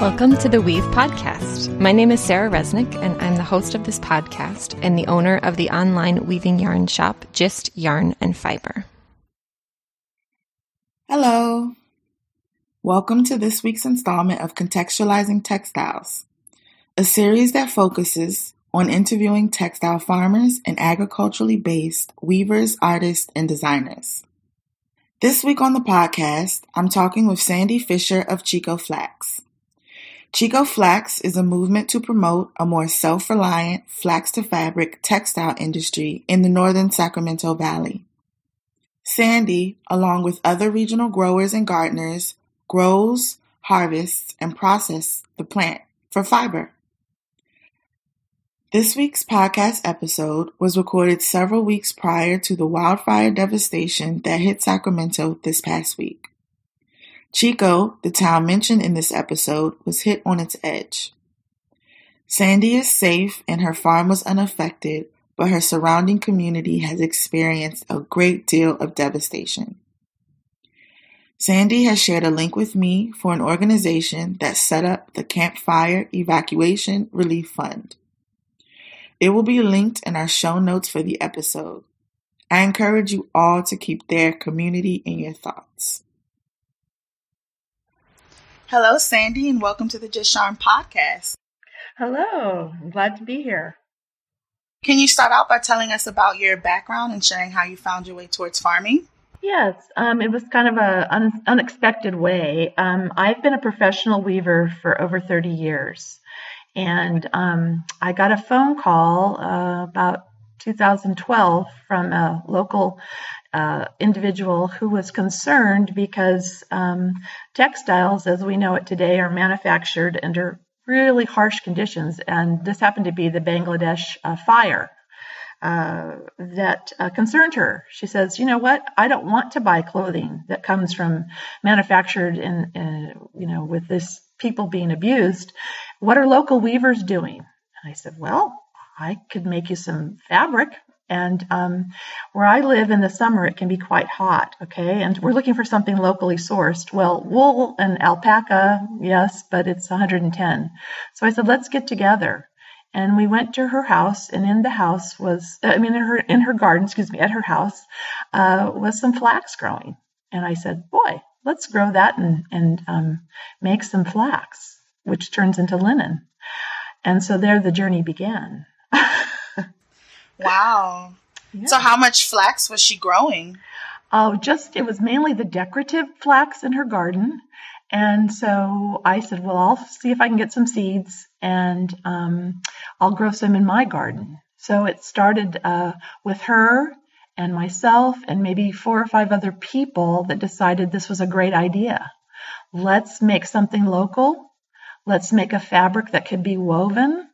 Welcome to the Weave Podcast. My name is Sarah Resnick, and I'm the host of this podcast and the owner of the online weaving yarn shop, Just Yarn and Fiber. Hello. Welcome to this week's installment of Contextualizing Textiles, a series that focuses on interviewing textile farmers and agriculturally based weavers, artists, and designers. This week on the podcast, I'm talking with Sandy Fisher of Chico Flax. Chico Flax is a movement to promote a more self-reliant flax-to-fabric textile industry in the northern Sacramento Valley. Sandy, along with other regional growers and gardeners, grows, harvests, and processes the plant for fiber. This week's podcast episode was recorded several weeks prior to the wildfire devastation that hit Sacramento this past week. Chico, the town mentioned in this episode, was hit on its edge. Sandy is safe and her farm was unaffected, but her surrounding community has experienced a great deal of devastation. Sandy has shared a link with me for an organization that set up the Camp Fire Evacuation Relief Fund. It will be linked in our show notes for the episode. I encourage you all to keep their community in your thoughts. Hello, Sandy, and welcome to the Just Yarn podcast. Hello, I'm glad to be here. Can you start out by telling us about your background and sharing how you found your way towards farming? Yes, um, it was kind of a un- unexpected way. Um, I've been a professional weaver for over 30 years, and um, I got a phone call uh, about 2012 from a local uh, individual who was concerned because um, textiles, as we know it today, are manufactured under really harsh conditions. And this happened to be the Bangladesh uh, fire. Uh, that uh, concerned her. She says, "You know what? I don't want to buy clothing that comes from manufactured in, uh, you know, with this people being abused. What are local weavers doing?" And I said, "Well, I could make you some fabric and um, where I live in the summer, it can be quite hot, okay? And we're looking for something locally sourced. Well, wool and alpaca, yes, but it's 110. So I said, let's get together. And we went to her house, and in the house was, I mean, in her in her garden, excuse me, at her house, uh, was some flax growing. And I said, boy, let's grow that and and um, make some flax, which turns into linen. And so there, the journey began. Wow. Yeah. So how much flax was she growing? Oh, just it was mainly the decorative flax in her garden. And so I said, well, I'll see if I can get some seeds and um, I'll grow some in my garden. So it started uh, with her and myself and maybe four or five other people that decided this was a great idea. Let's make something local. Let's make a fabric that could be woven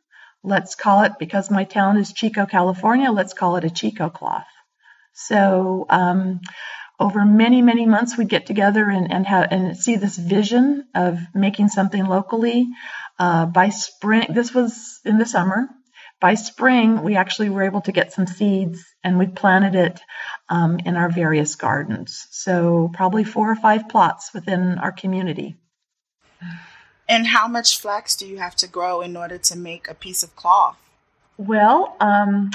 let's call it, because my town is Chico, California, let's call it a Chico cloth. So, um, over many, many months, we'd get together and, and, have, and see this vision of making something locally. Uh, by spring, this was in the summer. By spring, we actually were able to get some seeds and we planted it um, in our various gardens. So, probably four or five plots within our community. And how much flax do you have to grow in order to make a piece of cloth? Well, um,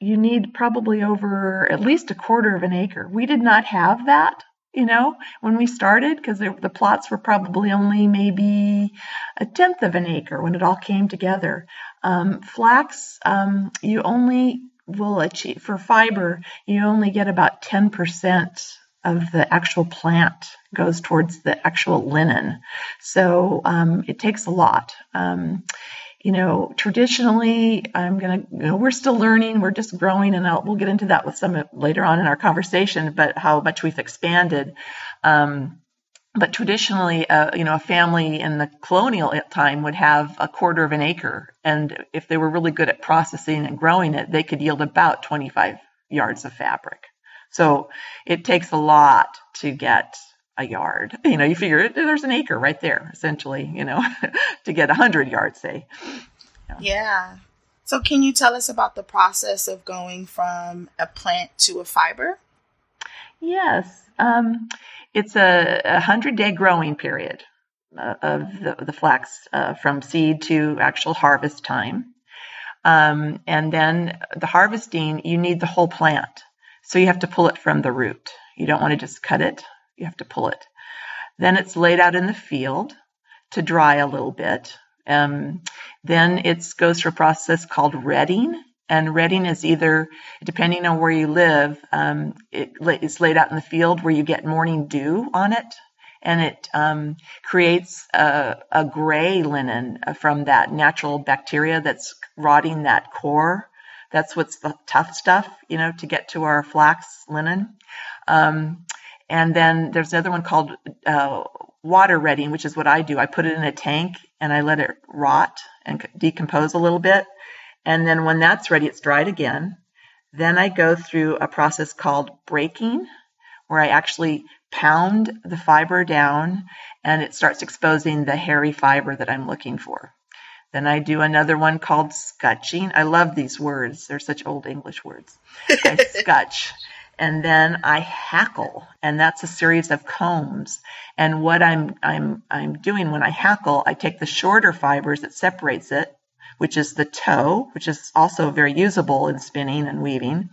you need probably over at least a quarter of an acre. We did not have that, you know, when we started because the plots were probably only maybe a tenth of an acre when it all came together. Um, flax, um, you only will achieve for fiber, you only get about 10% of the actual plant goes towards the actual linen. So um, it takes a lot. Um, you know, traditionally, I'm gonna. You know, we're still learning. We're just growing, and I'll, we'll get into that with some later on in our conversation. But how much we've expanded. Um, but traditionally, uh, you know, a family in the colonial time would have a quarter of an acre, and if they were really good at processing and growing it, they could yield about 25 yards of fabric. So it takes a lot to get a yard. You know, you figure there's an acre right there, essentially, you know, to get 100 yards, say. Yeah. yeah. So, can you tell us about the process of going from a plant to a fiber? Yes. Um, it's a, a 100 day growing period. uh, of the, the flax uh, from seed to actual harvest time. Um, and then the harvesting, you need the whole plant. So you have to pull it from the root. You don't want to just cut it, you have to pull it. Then it's laid out in the field to dry a little bit. Um, then it goes through a process called retting. And retting is either, depending on where you live, um, it, it's laid out in the field where you get morning dew on it and it um, creates a, a, gray linen from that natural bacteria that's rotting that core. That's what's the tough stuff, you know, to get to our flax linen. Um, and then there's another one called uh, water retting, which is what I do. I put it in a tank and I let it rot and decompose a little bit. And then when that's ready, it's dried again. Then I go through a process called breaking, where I actually pound the fiber down and it starts exposing the hairy fiber that I'm looking for. Then I do another one called scutching. I love these words. They're such old English words. I scutch. And then I hackle, and that's a series of combs. And what I'm I'm I'm doing when I hackle, I take the shorter fibers that separates it, which is the tow, which is also very usable in spinning and weaving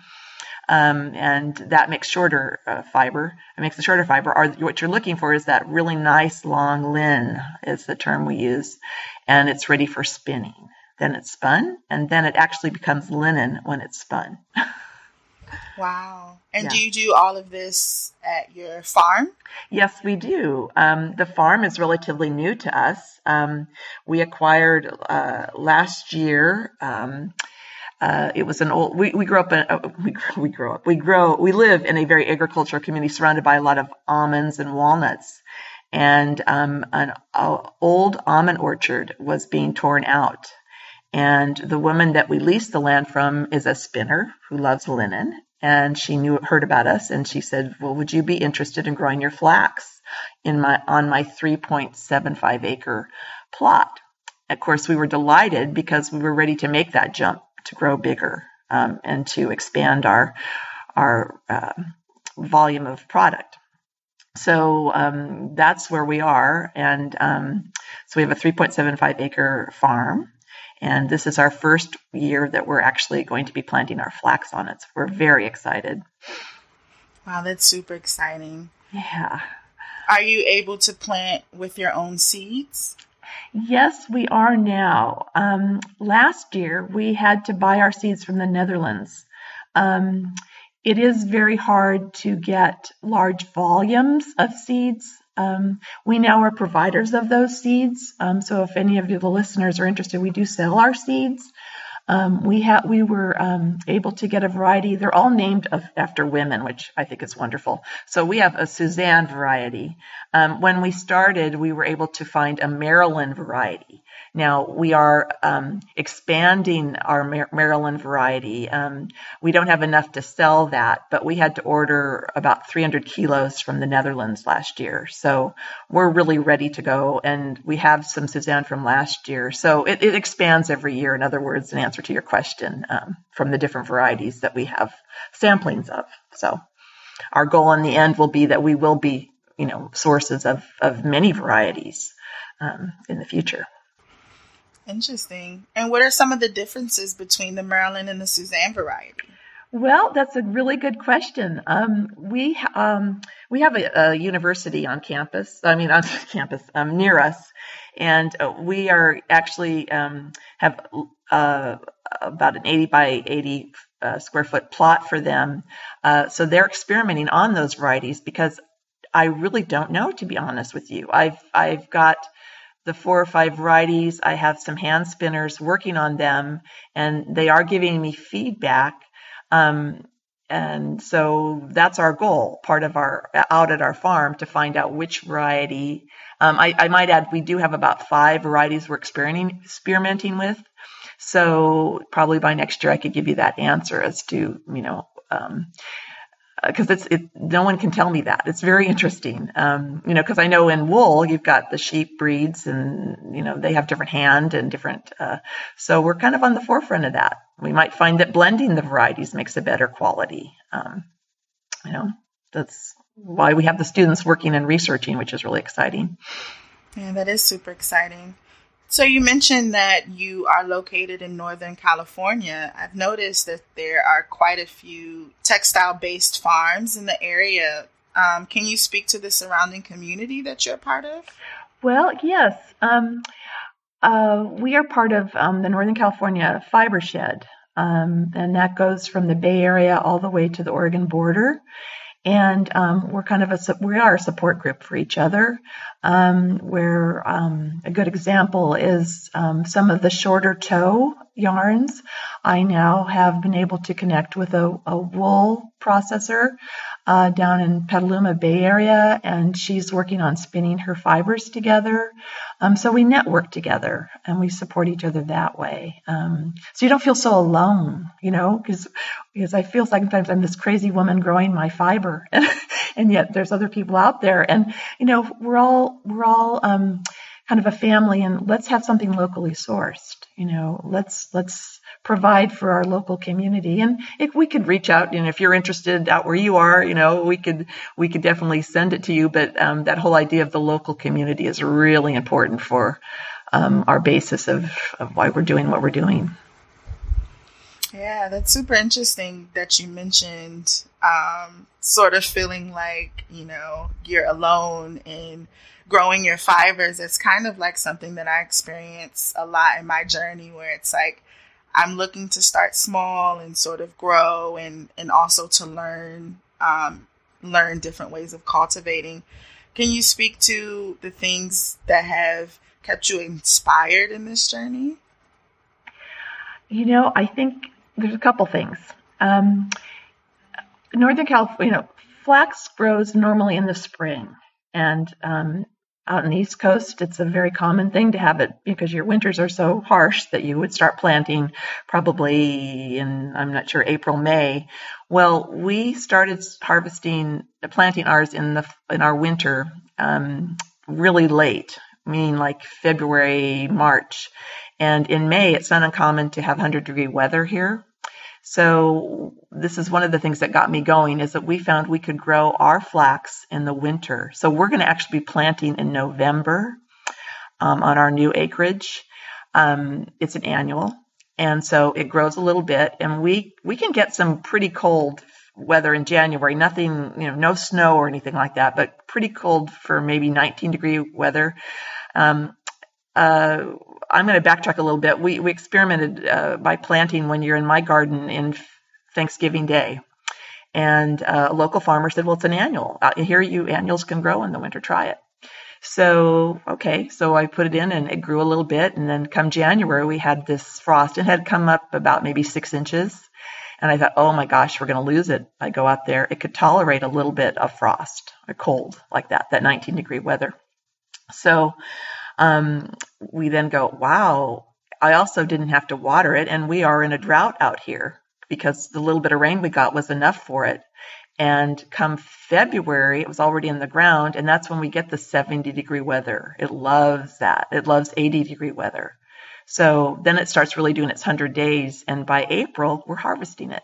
um, and that makes shorter uh, fiber. It makes the shorter fiber. Or what you're looking for is that really nice long lin is the term we use, and it's ready for spinning. Then it's spun, and then it actually becomes linen when it's spun. wow! And yeah. do you do all of this at your farm? Yes, we do. Um, the farm is relatively new to us. Um, we acquired uh, last year. Um, uh, it was an old. We, we grew up. In, uh, we we grew up. We grow. We live in a very agricultural community surrounded by a lot of almonds and walnuts, and um, an old almond orchard was being torn out. And the woman that we leased the land from is a spinner who loves linen, and she knew heard about us, and she said, "Well, would you be interested in growing your flax in my on my 3.75 acre plot?" Of course, we were delighted because we were ready to make that jump to grow bigger um, and to expand our our uh, volume of product. So um, that's where we are, and um, so we have a 3.75 acre farm, and this is our first year that we're actually going to be planting our flax on it. So we're very excited. Wow, that's super exciting. Yeah. Are you able to plant with your own seeds? Yes, we are now. Um, last year, we had to buy our seeds from the Netherlands. Um, it is very hard to get large volumes of seeds. Um, we now are providers of those seeds. Um, so if any of you, the listeners are interested, we do sell our seeds. Um, we had we were um, able to get a variety. They're all named of, after women, which I think is wonderful. So we have a Suzanne variety. Um, when we started, we were able to find a Marilyn variety. Now we are um, expanding our Mar- Marilyn variety. Um, we don't have enough to sell that, but we had to order about 300 kilos from the Netherlands last year. So we're really ready to go, and we have some Suzanne from last year. So it, it expands every year. In other words, in answer to your question, um, from the different varieties that we have samplings of. So our goal in the end will be that we will be, you know, sources of of many varieties um, in the future. Interesting. And what are some of the differences between the Marilyn and the Suzanne variety? Well, that's a really good question. Um, we um, we have a, a, university on campus. I mean, on campus um, near us, and uh, we are actually um, have uh, about an 80 by 80 uh, square foot plot for them. Uh, so they're experimenting on those varieties because I really don't know, to be honest with you. I've I've got the four or five varieties. I have some hand spinners working on them, and they are giving me feedback. Um, and so that's our goal, part of our out at our farm to find out which variety. Um, I, I, might add, we do have about five varieties we're experimenting experimenting with. So probably by next year, I could give you that answer as to you know um, because it's it, no one can tell me that. It's very interesting, um, you know, because I know in wool you've got the sheep breeds and you know they have different hand and different. Uh, so we're kind of on the forefront of that. We might find that blending the varieties makes a better quality. Um, you know, that's why we have the students working and researching, which is really exciting. Yeah, that is super exciting. So you mentioned that you are located in Northern California. I've noticed that there are quite a few textile-based farms in the area. Um, can you speak to the surrounding community that you're part of? Well, yes. Um, uh, we are part of um, the Northern California Fibershed, um, and that goes from the Bay Area all the way to the Oregon border and um, we're kind of a we are a support group for each other. Um, where um, a good example is um, some of the shorter tow yarns. I now have been able to connect with a, a wool processor uh, down in Petaluma Bay Area, and she's working on spinning her fibers together. Um, so we network together and we support each other that way. Um, so you don't feel so alone, you know, because because I feel sometimes I'm this crazy woman growing my fiber, and yet there's other people out there, and you know we're all we're all um, kind of a family, and let's have something locally sourced. You know, let's let's provide for our local community. And if we could reach out, and if you're interested out where you are, you know, we could we could definitely send it to you. But um, that whole idea of the local community is really important for um, our basis of, of why we're doing what we're doing. Yeah, that's super interesting that you mentioned um, sort of feeling like, you know, you're alone in growing your fibers. It's kind of like something that I experience a lot in my journey where it's like I'm looking to start small and sort of grow and and also to learn um, learn different ways of cultivating. Can you speak to the things that have kept you inspired in this journey? You know, I think there's a couple things. Um, Northern California, you know, flax grows normally in the spring, and um, out on the East Coast, it's a very common thing to have it because your winters are so harsh that you would start planting probably in, I'm not sure, April, May. Well, we started harvesting, planting ours in the in our winter um, really late, meaning like February, March. And in May, it's not uncommon to have 100 degree weather here. So this is one of the things that got me going is that we found we could grow our flax in the winter. So we're going to actually be planting in November um, on our new acreage. Um, it's an annual, and so it grows a little bit, and we we can get some pretty cold weather in January. Nothing, you know, no snow or anything like that, but pretty cold for maybe 19 degree weather. Um, uh, I'm going to backtrack a little bit. We we experimented uh, by planting one year in my garden in Thanksgiving Day, and uh, a local farmer said, "Well, it's an annual. Uh, here, you annuals can grow in the winter. Try it." So okay, so I put it in, and it grew a little bit, and then come January, we had this frost. It had come up about maybe six inches. And I thought, oh my gosh, we're going to lose it. I go out there. It could tolerate a little bit of frost, a cold like that, that 19 degree weather. So um, we then go, wow, I also didn't have to water it. And we are in a drought out here because the little bit of rain we got was enough for it. And come February, it was already in the ground. And that's when we get the 70 degree weather. It loves that. It loves 80 degree weather. So then it starts really doing its 100 days. And by April, we're harvesting it.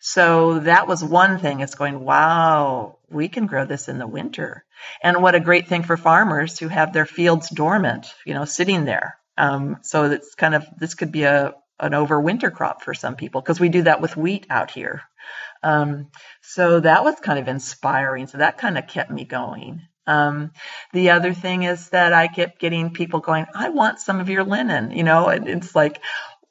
So that was one thing. It's going, wow, we can grow this in the winter. And what a great thing for farmers who have their fields dormant, you know, sitting there. Um, so it's kind of, this could be a, an overwinter crop for some people because we do that with wheat out here. Um, so that was kind of inspiring. So that kind of kept me going. Um, the other thing is that I kept getting people going, I want some of your linen, you know, and it's like,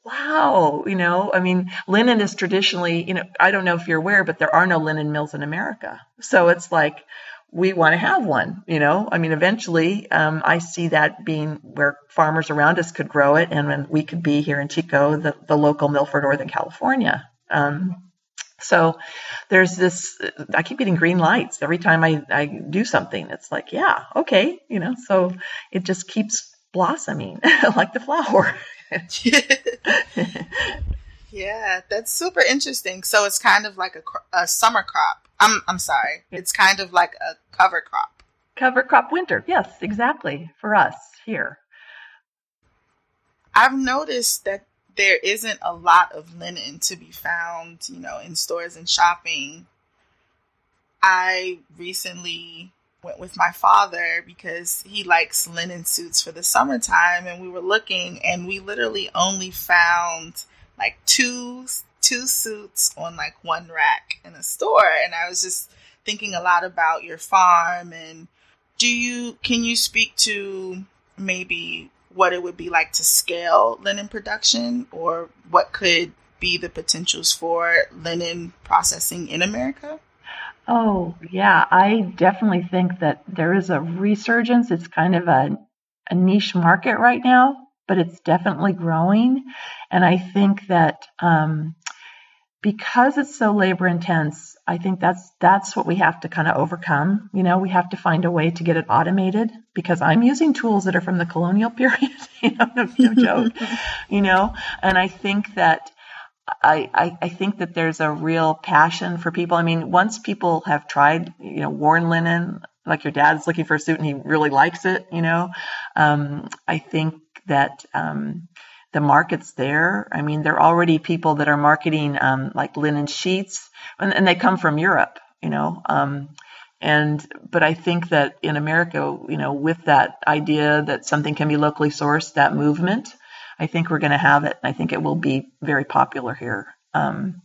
wow, you know, I mean, linen is traditionally, you know, I don't know if you're aware, but there are no linen mills in America. So it's like, we want to have one, you know. I mean, eventually, um, I see that being where farmers around us could grow it, and when we could be here in Chico, the, the local mill for Northern California. Um, so there's this, I keep getting green lights every time I, I do something. It's like, yeah, okay, you know, so it just keeps blossoming like the flower. yeah, that's super interesting. So it's kind of like a, a summer crop. I'm I'm sorry. It's kind of like a cover crop. Cover crop winter. Yes, exactly. For us here. I've noticed that there isn't a lot of linen to be found, you know, in stores and shopping. I recently went with my father because he likes linen suits for the summertime and we were looking and we literally only found like two two suits on like one rack in a store and I was just thinking a lot about your farm and do you can you speak to maybe what it would be like to scale linen production or what could be the potentials for linen processing in America? Oh, yeah, I definitely think that there is a resurgence. It's kind of a, a niche market right now, but it's definitely growing. And I think that um, because it's so labor intense, I think that's that's what we have to kind of overcome. You know, we have to find a way to get it automated because I'm using tools that are from the colonial period. you know, no, no joke. you know, and I think that I, I, think that there's a real passion for people. I mean, once people have tried, you know, worn linen, like your dad's looking for a suit and he really likes it, you know, um, I think that um, the market's there. I mean, there are already people that are marketing um, like linen sheets, and, and, they come from Europe, you know. Um, and but I think that in America, you know, with that idea that something can be locally sourced, that movement, I think we're going to have it. I think it will be very popular here. Um,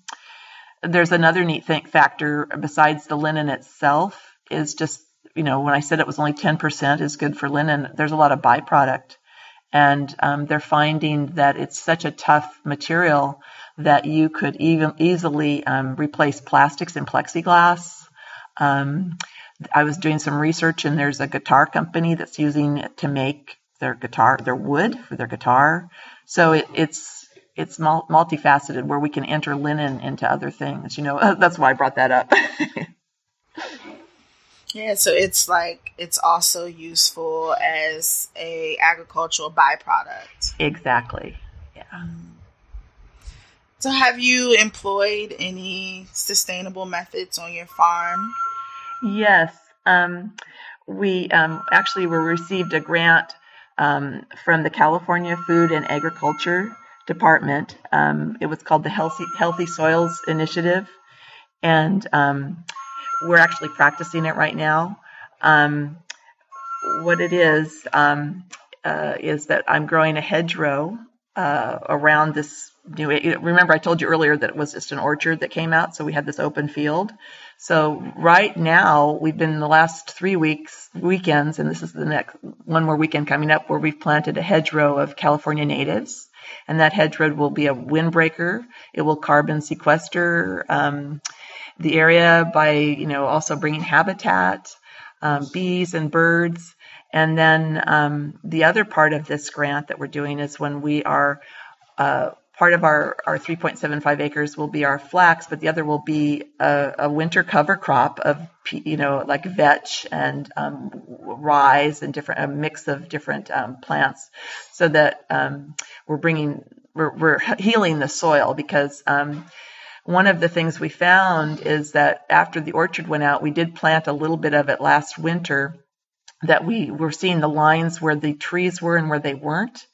there's another neat thing, factor besides the linen itself is just, you know, when I said it was only 10% is good for linen, there's a lot of byproduct. And um, they're finding that it's such a tough material that you could even easily um, replace plastics in plexiglass. Um, I was doing some research, and there's a guitar company that's using it to make their guitar, their wood for their guitar. So it, it's it's multifaceted where we can enter linen into other things. You know, that's why I brought that up. yeah, so it's like it's also useful as a agricultural byproduct. Exactly. Yeah. So have you employed any sustainable methods on your farm? Yes. Um, we um, actually were received a grant um, from the California Food and Agriculture Department. Um, it was called the Healthy, Healthy Soils Initiative, and um, we're actually practicing it right now. Um, what it is um, uh, is that I'm growing a hedgerow uh, around this new. Remember, I told you earlier that it was just an orchard that came out, so we had this open field. So right now, we've been the last three weeks, weekends, and this is the next one more weekend coming up where we've planted a hedgerow of California natives. And that hedgerow will be a windbreaker. It will carbon sequester um, the area by, you know, also bringing habitat, um, bees and birds. And then um, the other part of this grant that we're doing is when we are uh, part of our, our 3.75 acres will be our flax, but the other will be a, a winter cover crop of, you know, like vetch and um, rye and different, a mix of different um, plants so that um, we're bringing, we're, we're, healing the soil because um, one of the things we found is that after the orchard went out, we did plant a little bit of it last winter that we were seeing the lines where the trees were and where they weren't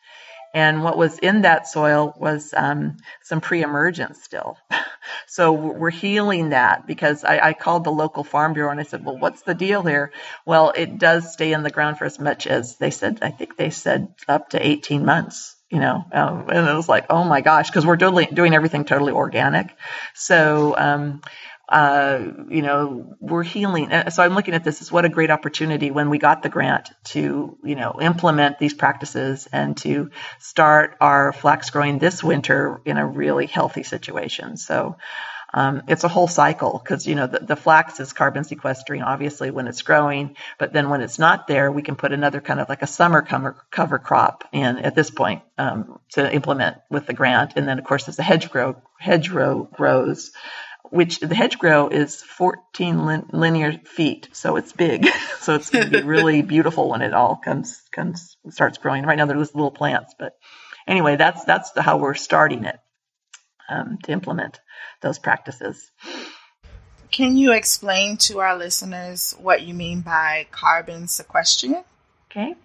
and what was in that soil was um, some pre-emergence still. so we're healing that because I, I, called the local farm bureau and I said, well, what's the deal here? Well, it does stay in the ground for as much as they said, I think they said up to 18 months, you know, um, and it was like, oh my gosh, because we're doing, doing everything totally organic. So, um, uh, you know, we're healing. So I'm looking at this as what a great opportunity when we got the grant to, you know, implement these practices and to start our flax growing this winter in a really healthy situation. So um, it's a whole cycle because you know the, the, flax is carbon sequestering obviously when it's growing, but then when it's not there, we can put another kind of like a summer cover, cover crop in at this point um, to implement with the grant. And then of course as the hedgerow hedgerow grows, which the hedgerow is 14 lin- linear feet, so it's big. so it's going to be really beautiful when it all comes comes starts growing. Right now there's little plants, but anyway, that's that's the, how we're starting it um, to implement those practices. Can you explain to our listeners what you mean by carbon sequestration? Okay.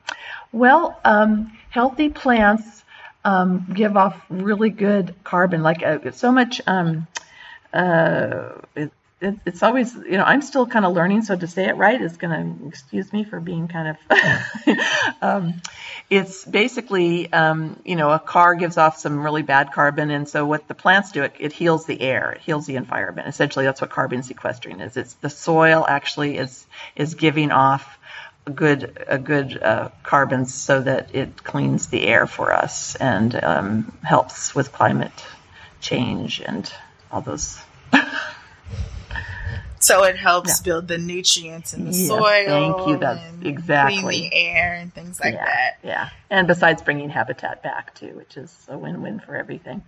Well, um, healthy plants um, give off really good carbon, like uh, so much um, uh, it, it's always you know I'm still kind of learning, so to say it right is going to excuse me for being kind of. um, it's basically um, you know a car gives off some really bad carbon, and so what the plants do it, it heals the air, it heals the environment. Essentially, that's what carbon sequestering is. It's the soil actually is is giving off a good a good uh, carbons so that it cleans the air for us and um, helps with climate change and all those. so it helps yeah. build the nutrients in the yes, soil. Thank you. That's exactly clean the air and things like yeah, that. Yeah, and besides bringing habitat back too, which is a win-win for everything.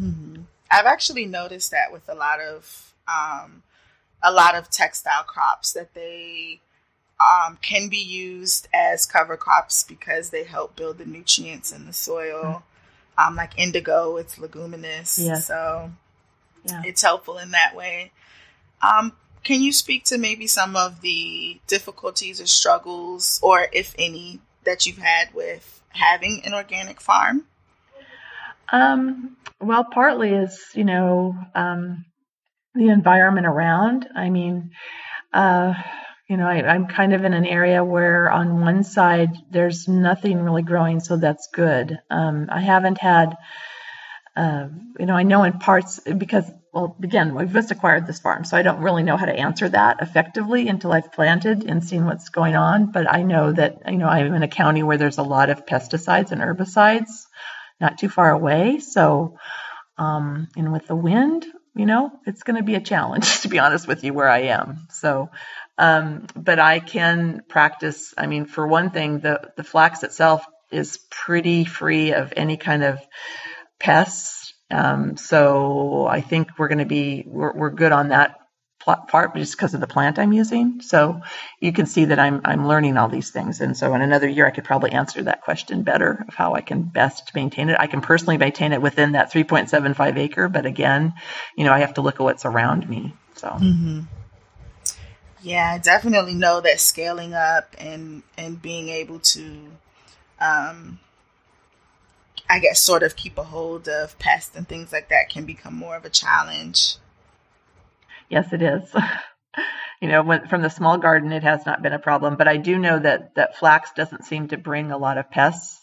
Mm-hmm. I've actually noticed that with a lot of um, a lot of textile crops that they um, can be used as cover crops because they help build the nutrients in the soil. Mm-hmm. Um, like indigo, it's leguminous, yes. so yeah. it's helpful in that way. Um, can you speak to maybe some of the difficulties or struggles, or if any, that you've had with having an organic farm? Um, well, partly is you know um, the environment around. I mean, uh, you know, I, am kind of in an area where on one side there's nothing really growing, so that's good. Um, I haven't had, uh, you know, I know in parts because, well, again, we've just acquired this farm, so I don't really know how to answer that effectively until I've planted and seen what's going on. But I know that, you know, I'm in a county where there's a lot of pesticides and herbicides not too far away. So, um, and with the wind, you know, it's going to be a challenge, to be honest with you, where I am. So, um, but I can practice. I mean, for one thing, the, the flax itself is pretty free of any kind of pests. Um, so I think we're going to be, we're, we're good on that part just because of the plant I'm using. So you can see that I'm I'm learning all these things, and so in another year I could probably answer that question better of how I can best maintain it. I can personally maintain it within that 3.75 acre, but again, you know I have to look at what's around me. So. Mm-hmm. Yeah, I definitely know that scaling up and and being able to, um, I guess, sort of keep a hold of pests and things like that can become more of a challenge. Yes, it is. you know, when, from the small garden, it has not been a problem, but I do know that that flax doesn't seem to bring a lot of pests.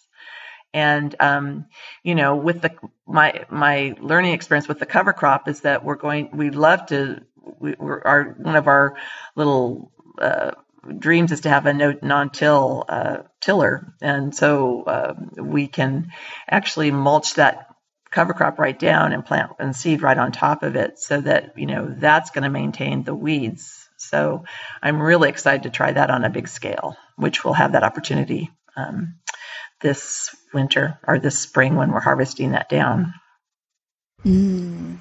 And um, you know, with the my my learning experience with the cover crop is that we're going. We'd love to. We, are our one of our little uh, dreams is to have a no, non-till uh, tiller, and so uh, we can actually mulch that cover crop right down and plant and seed right on top of it so that you know that's going to maintain the weeds. So i'm really excited to try that on a big scale which we'll have that opportunity um, this winter or this spring when we're harvesting that down. Mm.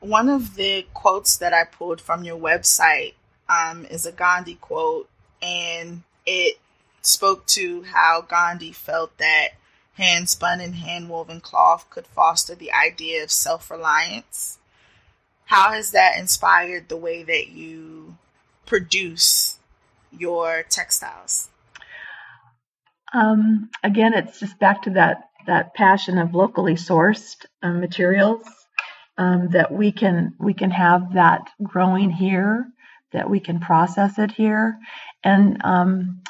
one of the quotes that i pulled from your website um, is a gandhi quote and it spoke to how gandhi felt that hand spun and hand woven cloth could foster the idea of self reliance. How has that inspired the way that you produce your textiles? Um, again, it's just back to that that passion of locally sourced uh, materials um, that we can we can have that growing here, that we can process it here, and um,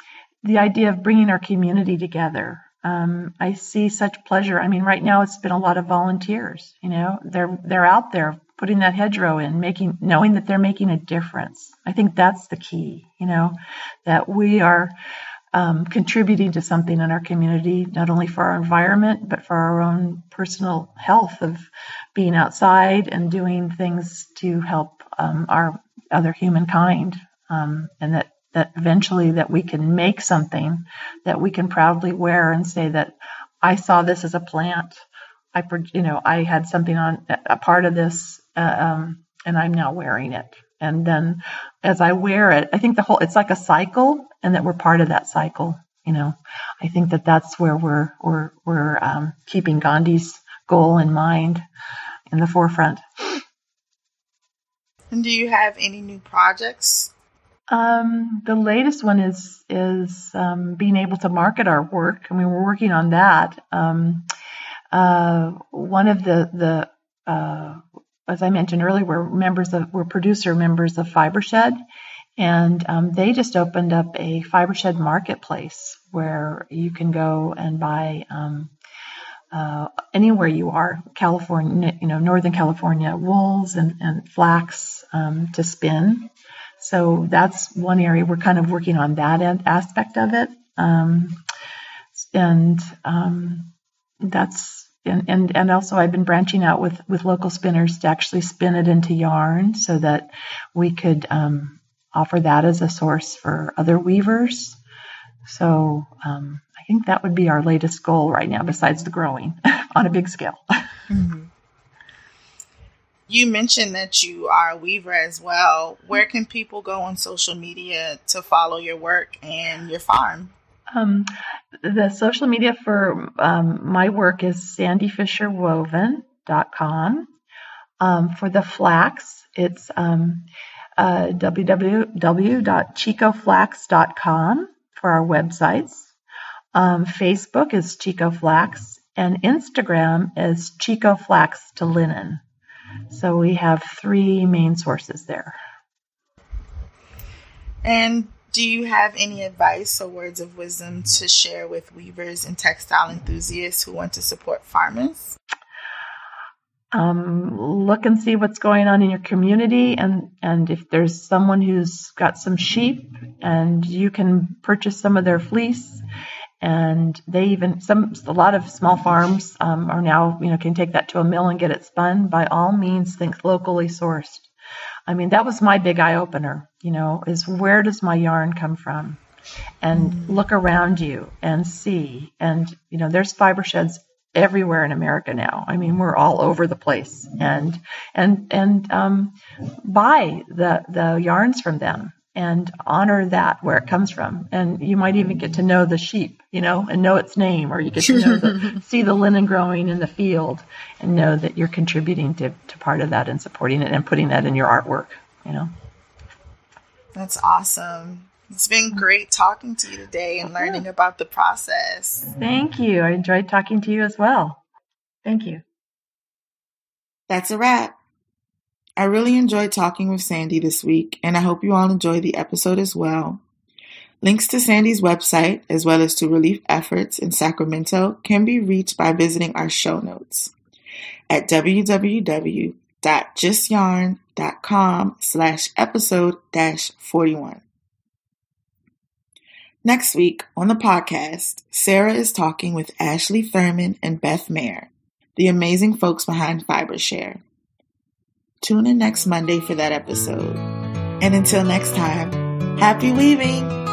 the idea of bringing our community together um, I see such pleasure. I mean, right now it's been a lot of volunteers. You know, they're they're out there putting that hedgerow in, making knowing that they're making a difference. I think that's the key. You know, that we are um, contributing to something in our community, not only for our environment but for our own personal health of being outside and doing things to help um, our other humankind, um, and that that eventually that we can make something that we can proudly wear and say that I saw this as a plant. I, you know, I had something on a part of this, uh, um, and I'm now wearing it. And then as I wear it, I think the whole, it's like a cycle and that we're part of that cycle. You know, I think that that's where we're, we're, we're, um, keeping Gandhi's goal in mind in the forefront. And do you have any new projects um, the latest one is is um, being able to market our work. I mean, we're working on that. Um, uh, one of the the uh, as I mentioned earlier, we're members of we're producer members of Fibershed, and um, they just opened up a Fibershed marketplace where you can go and buy um, uh, anywhere you are, California, you know, Northern California, wools and, and flax um, to spin. So that's one area we're kind of working on that aspect of it. Um, and um, that's and, and and also I've been branching out with with local spinners to actually spin it into yarn so that we could um, offer that as a source for other weavers. So um, think that would be our latest goal right now, besides the growing on a big scale. Mm-hmm. You mentioned that you are a weaver as well. Where can people go on social media to follow your work and your farm? Um, the social media for um, my work is sandyfisherwoven.com. Um, for the flax, it's um, uh, www.chicoflax.com for our websites. Um, Facebook is Chico Flax, and Instagram is Chico Flax to Linen. So we have three main sources there. And do you have any advice or words of wisdom to share with weavers and textile enthusiasts who want to support farmers? Um, look and see what's going on in your community, and and if there's someone who's got some sheep, and you can purchase some of their fleece, and they even some a lot of small farms um, are now you know can take that to a mill and get it spun. By all means, think locally sourced. I mean, that was my big eye opener, you know, is where does my yarn come from? And mm. look around you and see. And, you know, there's fiber sheds everywhere in America now. I mean, we're all over the place and, and, and, um, buy the, the yarns from them and honor that where it comes from. And you might even get to know the sheep, you know, and know its name, or you get to know the, see the linen growing in the field and know that you're contributing to, to part of that and supporting it and putting that in your artwork, you know. That's awesome. It's been great talking to you today and learning about the process. Thank you. I enjoyed talking to you as well. Thank you. That's a wrap. I really enjoyed talking with Sandy this week, and I hope you all enjoyed the episode as well. Links to Sandy's website, as well as to relief efforts in Sacramento, can be reached by visiting our show notes at www.justyarn.com slash episode dash 41. Next week on the podcast, Sarah is talking with Ashley Thurman and Beth Mayer, the amazing folks behind FiberShare. Tune in next Monday for that episode. And until next time, happy weaving!